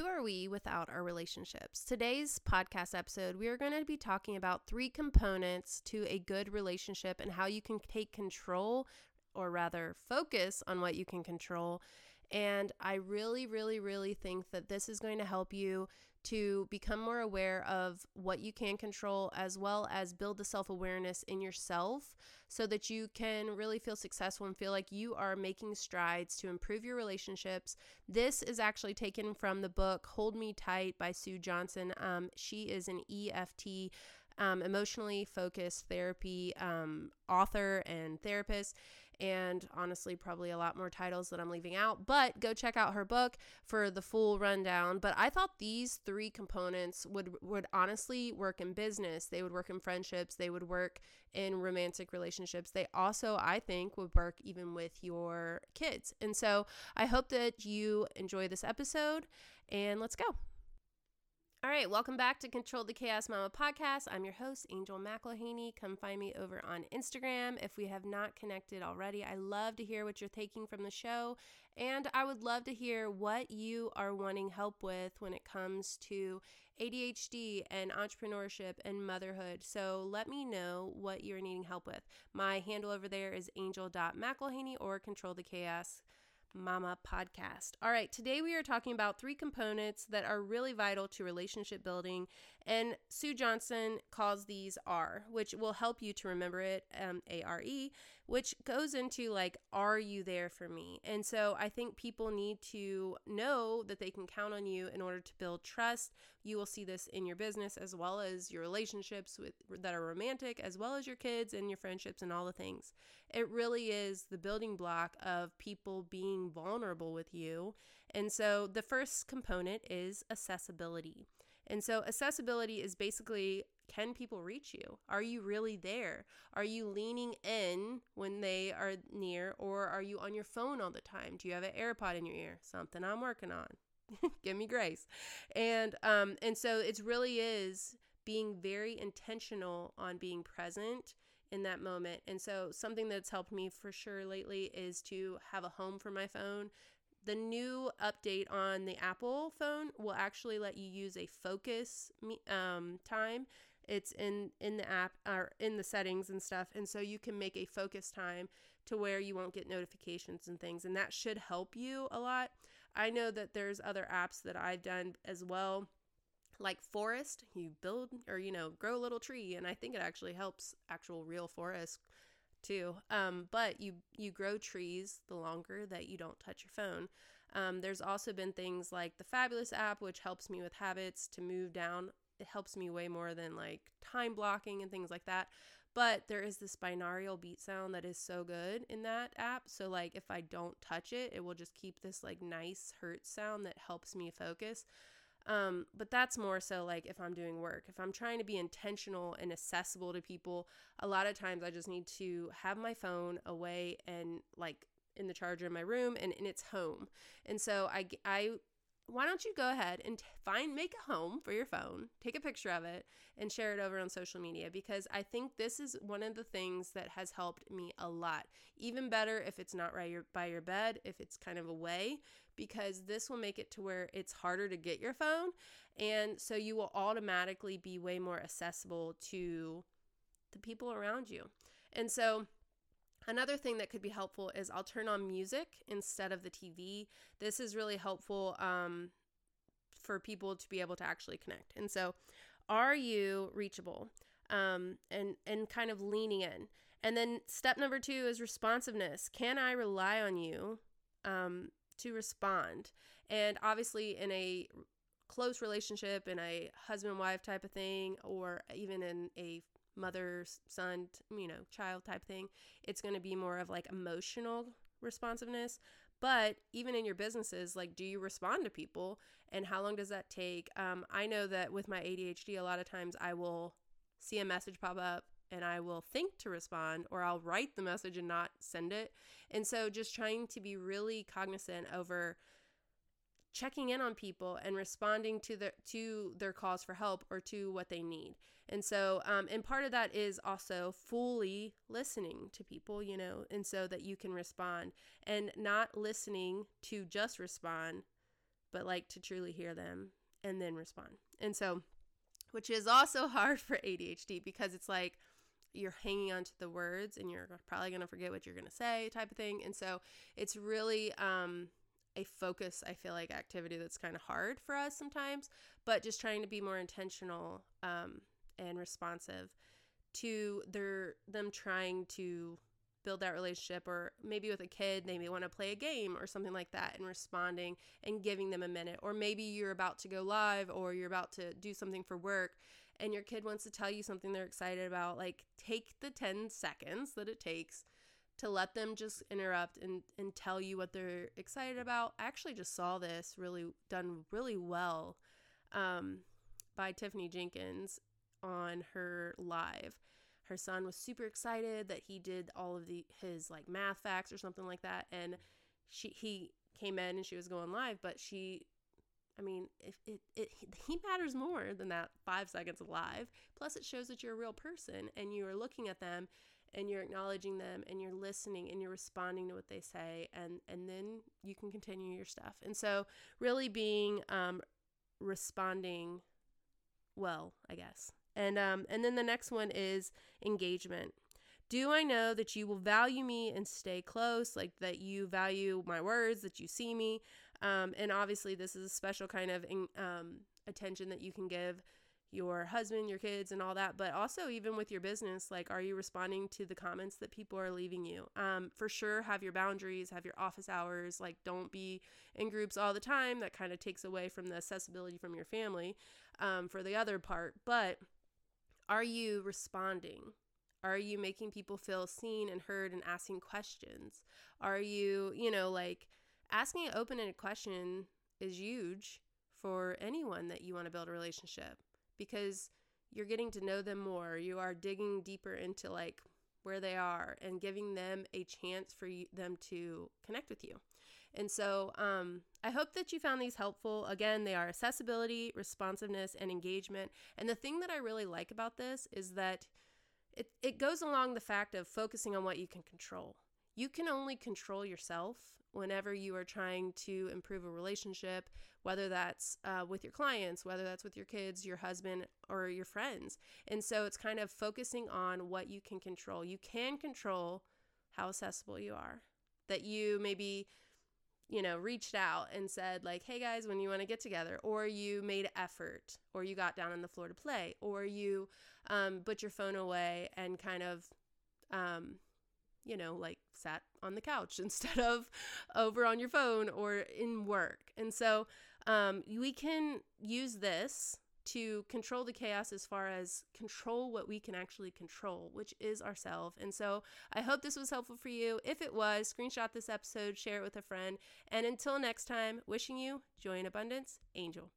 Who are we without our relationships? Today's podcast episode, we are going to be talking about three components to a good relationship and how you can take control or rather focus on what you can control. And I really, really, really think that this is going to help you to become more aware of what you can control as well as build the self awareness in yourself so that you can really feel successful and feel like you are making strides to improve your relationships. This is actually taken from the book Hold Me Tight by Sue Johnson. Um, she is an EFT um, emotionally focused therapy um, author and therapist, and honestly, probably a lot more titles that I'm leaving out. But go check out her book for the full rundown. But I thought these three components would would honestly work in business. They would work in friendships. They would work in romantic relationships. They also, I think, would work even with your kids. And so I hope that you enjoy this episode. And let's go. All right, welcome back to Control the Chaos Mama podcast. I'm your host, Angel McElhaney. Come find me over on Instagram if we have not connected already. I love to hear what you're taking from the show, and I would love to hear what you are wanting help with when it comes to ADHD and entrepreneurship and motherhood. So let me know what you're needing help with. My handle over there is angel.mcelhaney or Control the Chaos. Mama podcast. All right, today we are talking about three components that are really vital to relationship building, and Sue Johnson calls these R, which will help you to remember it, um, A R E, which goes into like, are you there for me? And so I think people need to know that they can count on you in order to build trust. You will see this in your business as well as your relationships with that are romantic, as well as your kids and your friendships and all the things. It really is the building block of people being vulnerable with you. And so the first component is accessibility. And so accessibility is basically can people reach you? Are you really there? Are you leaning in when they are near, or are you on your phone all the time? Do you have an AirPod in your ear? Something I'm working on. Give me grace. And um, and so it really is being very intentional on being present in that moment. And so, something that's helped me for sure lately is to have a home for my phone. The new update on the Apple phone will actually let you use a focus um, time. It's in in the app or in the settings and stuff, and so you can make a focus time to where you won't get notifications and things, and that should help you a lot. I know that there's other apps that I've done as well like forest. You build or you know grow a little tree and i think it actually helps actual real forest too. Um, but you you grow trees the longer that you don't touch your phone. Um, there's also been things like the fabulous app which helps me with habits to move down. It helps me way more than like time blocking and things like that but there is this binaural beat sound that is so good in that app so like if i don't touch it it will just keep this like nice hertz sound that helps me focus um, but that's more so like if I'm doing work. If I'm trying to be intentional and accessible to people, a lot of times I just need to have my phone away and like in the charger in my room and, in it's home. And so I, I why don't you go ahead and find make a home for your phone take a picture of it and share it over on social media because i think this is one of the things that has helped me a lot. Even better if it's not right by your bed if it's kind of away because this will make it to where it's harder to get your phone and so you will automatically be way more accessible to the people around you. And so Another thing that could be helpful is I'll turn on music instead of the TV. This is really helpful um, for people to be able to actually connect. And so, are you reachable? Um, and and kind of leaning in. And then step number two is responsiveness. Can I rely on you um, to respond? And obviously, in a close relationship, in a husband wife type of thing, or even in a mother son you know child type thing it's going to be more of like emotional responsiveness. But even in your businesses like do you respond to people? And how long does that take? Um, i know that with my adhd a lot of times i will see a message pop up and i will think to respond or i'll write the message and not send it. And so just trying to be really cognizant over checking in on people and responding to their to their calls for help or to what they need and so um, and part of that is also fully listening to people you know and so that you can respond and not listening to just respond but like to truly hear them and then respond. And so, which is also hard for ADHD because it's like you're hanging on to the words and you're probably going to forget what you're going to say type of thing. And so it's really um, a focus, I feel like, activity that's kind of hard for us sometimes, but just trying to be more intentional um, and responsive to their them trying to build that relationship or maybe with a kid they may want to play a game or something like that and responding and giving them a minute. Or maybe you're about to go live or you're about to do something for work and your kid wants to tell you something they're excited about like take the 10 seconds that it takes to let them just interrupt and, and tell you what they're excited about i actually just saw this really done really well um, by tiffany jenkins on her live her son was super excited that he did all of the his like math facts or something like that and she he came in and she was going live but she I mean, if it, it he matters more than that five seconds of live. Plus, it shows that you're a real person and you are looking at them and you're acknowledging them and you're listening and you're responding to what they say and and then you can continue your stuff. And so, really being um, responding well, I guess. And um, and then the next one is engagement. Do I know that you will value me and stay close, like that you value my words, that you see me? Um, and obviously, this is a special kind of um, attention that you can give your husband, your kids, and all that. But also, even with your business, like, are you responding to the comments that people are leaving you? Um, for sure, have your boundaries, have your office hours. Like, don't be in groups all the time. That kind of takes away from the accessibility from your family um, for the other part. But are you responding? Are you making people feel seen and heard and asking questions? Are you, you know, like, asking an open-ended question is huge for anyone that you want to build a relationship because you're getting to know them more. You are digging deeper into like where they are and giving them a chance for you, them to connect with you. And so um, I hope that you found these helpful. Again, they are accessibility, responsiveness, and engagement. And the thing that I really like about this is that it, it goes along the fact of focusing on what you can control. You can only control yourself whenever you are trying to improve a relationship, whether that's uh, with your clients, whether that's with your kids, your husband, or your friends. And so it's kind of focusing on what you can control. You can control how accessible you are, that you maybe you know, reached out and said, like, hey guys, when you want to get together, or you made effort, or you got down on the floor to play, or you um, put your phone away and kind of um, you know, like sat on the couch instead of over on your phone or in work. And so um, we can use this to control the chaos as far as control what we can actually control, which is ourselves. And so I hope this was helpful for you. If it was, screenshot this episode, share it with a friend. And until next time, wishing you joy and abundance, Angel.